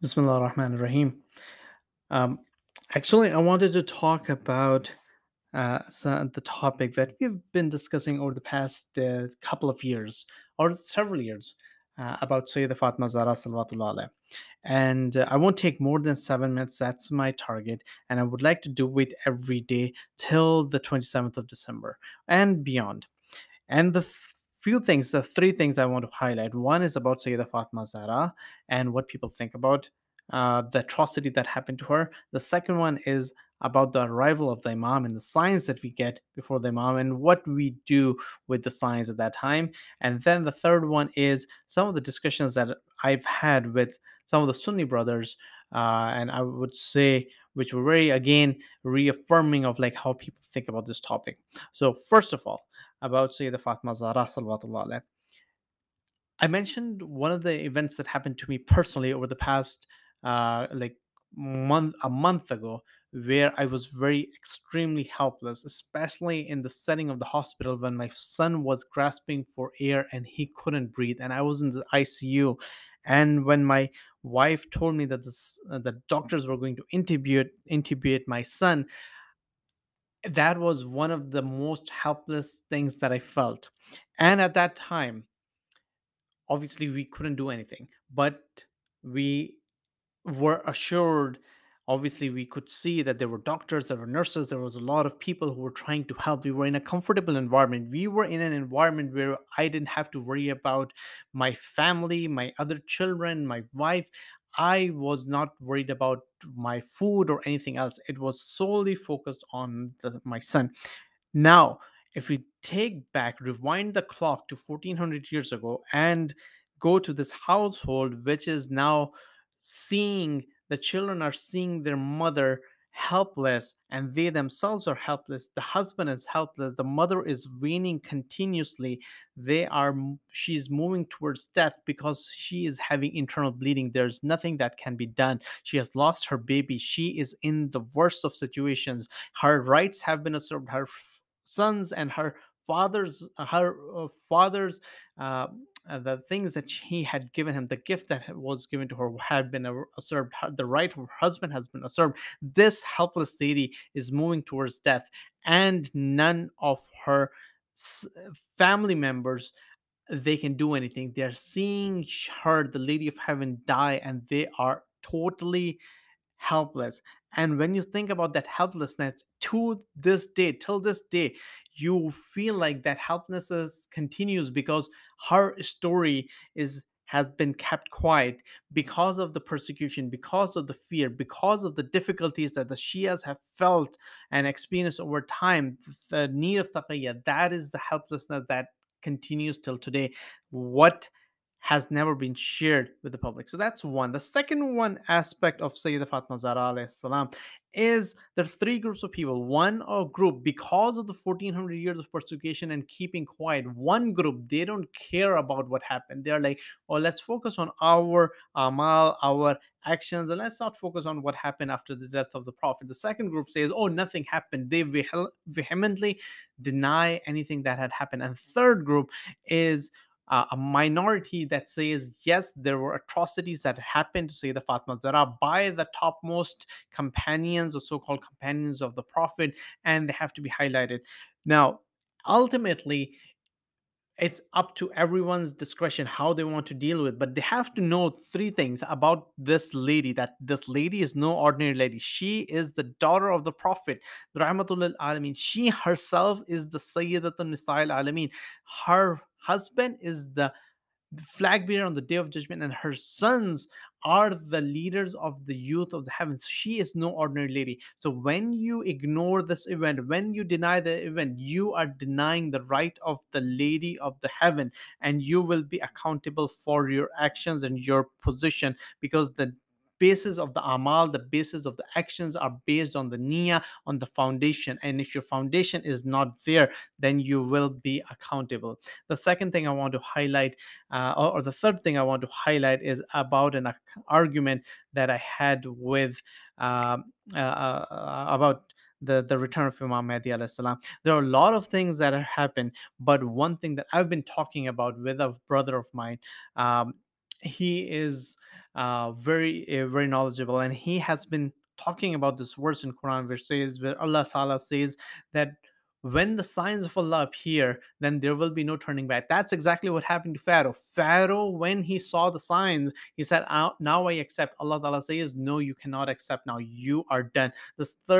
Bismillah ar-Rahman ar-Rahim. Um, actually, I wanted to talk about uh, so- the topic that we've been discussing over the past uh, couple of years or several years uh, about Sayyida Fatma Zahra Salawatullah alaiha. And uh, I won't take more than seven minutes. That's my target. And I would like to do it every day till the 27th of December and beyond. And the few things, the three things I want to highlight. One is about Sayyida Fatma Zahra and what people think about uh, the atrocity that happened to her. The second one is about the arrival of the Imam and the signs that we get before the Imam and what we do with the signs at that time. And then the third one is some of the discussions that I've had with some of the Sunni brothers. Uh, and I would say, which were very, again, reaffirming of like how people think about this topic. So, first of all, about Sayyida Fatma Zahra salawatullah alaiha. I mentioned one of the events that happened to me personally over the past uh, like month a month ago where I was very extremely helpless, especially in the setting of the hospital when my son was grasping for air and he couldn't breathe, and I was in the ICU. And when my wife told me that this, uh, the doctors were going to intubate intubate my son, that was one of the most helpless things that I felt. And at that time, obviously we couldn't do anything, but we were assured obviously we could see that there were doctors there were nurses there was a lot of people who were trying to help. We were in a comfortable environment. We were in an environment where i didn't have to worry about my family my other children my wife i was not worried about my food or anything else. It was solely focused on the, my son. Now, if we take back, rewind the clock to 1400 years ago and go to this household, which is now seeing the children are seeing their mother helpless and they themselves are helpless. The husband is helpless. The mother is weaning continuously. They are she's moving towards death because she is having internal bleeding. There's nothing that can be done. She has lost her baby. She is in the worst of situations. Her rights have been usurped her sons and her father's her uh, father's uh, uh, the things that she had given him the gift that was given to her had been uh, usurped the right of her husband has been usurped this helpless lady is moving towards death and none of her family members they can do anything they're seeing her the lady of heaven die and they are totally helpless. And when you think about that helplessness to this day, till this day, you feel like that helplessness continues because her story is has been kept quiet because of the persecution, because of the fear, because of the difficulties that the Shias have felt and experienced over time. The need of taqiyya, that is the helplessness that continues till today. What has never been shared with the public. So that's one. The second one aspect of Sayyida Fatma Zahra salam is there are three groups of people. One group, because of the 1400 years of persecution and keeping quiet, one group, they don't care about what happened. They're like, oh, let's focus on our amal, our actions, and let's not focus on what happened after the death of the Prophet. The second group says, oh, nothing happened. They vehe- vehemently deny anything that had happened. And third group is uh, a minority that says yes, there were atrocities that happened to Sayyida Fatma Zahra by the topmost companions or so-called companions of the Prophet, and they have to be highlighted. Now, ultimately, it's up to everyone's discretion how they want to deal with but they have to know three things about this lady that this lady is no ordinary lady. She is the daughter of the prophet rahmatul alamin she herself is the sayyidatun nisa'il alamin her husband is the flag bearer on the day of judgment, and her sons are the leaders of the youth of the heavens. She is no ordinary lady. So when you ignore this event, when you deny the event, you are denying the right of the lady of the heaven, and you will be accountable for your actions and your position because the basis of the amal the basis of the actions are based on the niyyah on the foundation and if your foundation is not there then you will be accountable the second thing i want to highlight uh, or, the third thing I want to highlight is about an argument that I had with um, uh, uh, uh, about the, the return of Imam Mahdi salam. There are a lot of things that have happened, but one thing that I've been talking about with a brother of mine, um, he is uh, very uh, very knowledgeable and he has been talking about this verse in quran which says where allah says that when the signs of allah appear then there will be no turning back. That's exactly what happened to pharaoh. Pharaoh when he saw the signs he said "Ah, now i accept. Allah Ta'ala says no you cannot accept now. You are done. The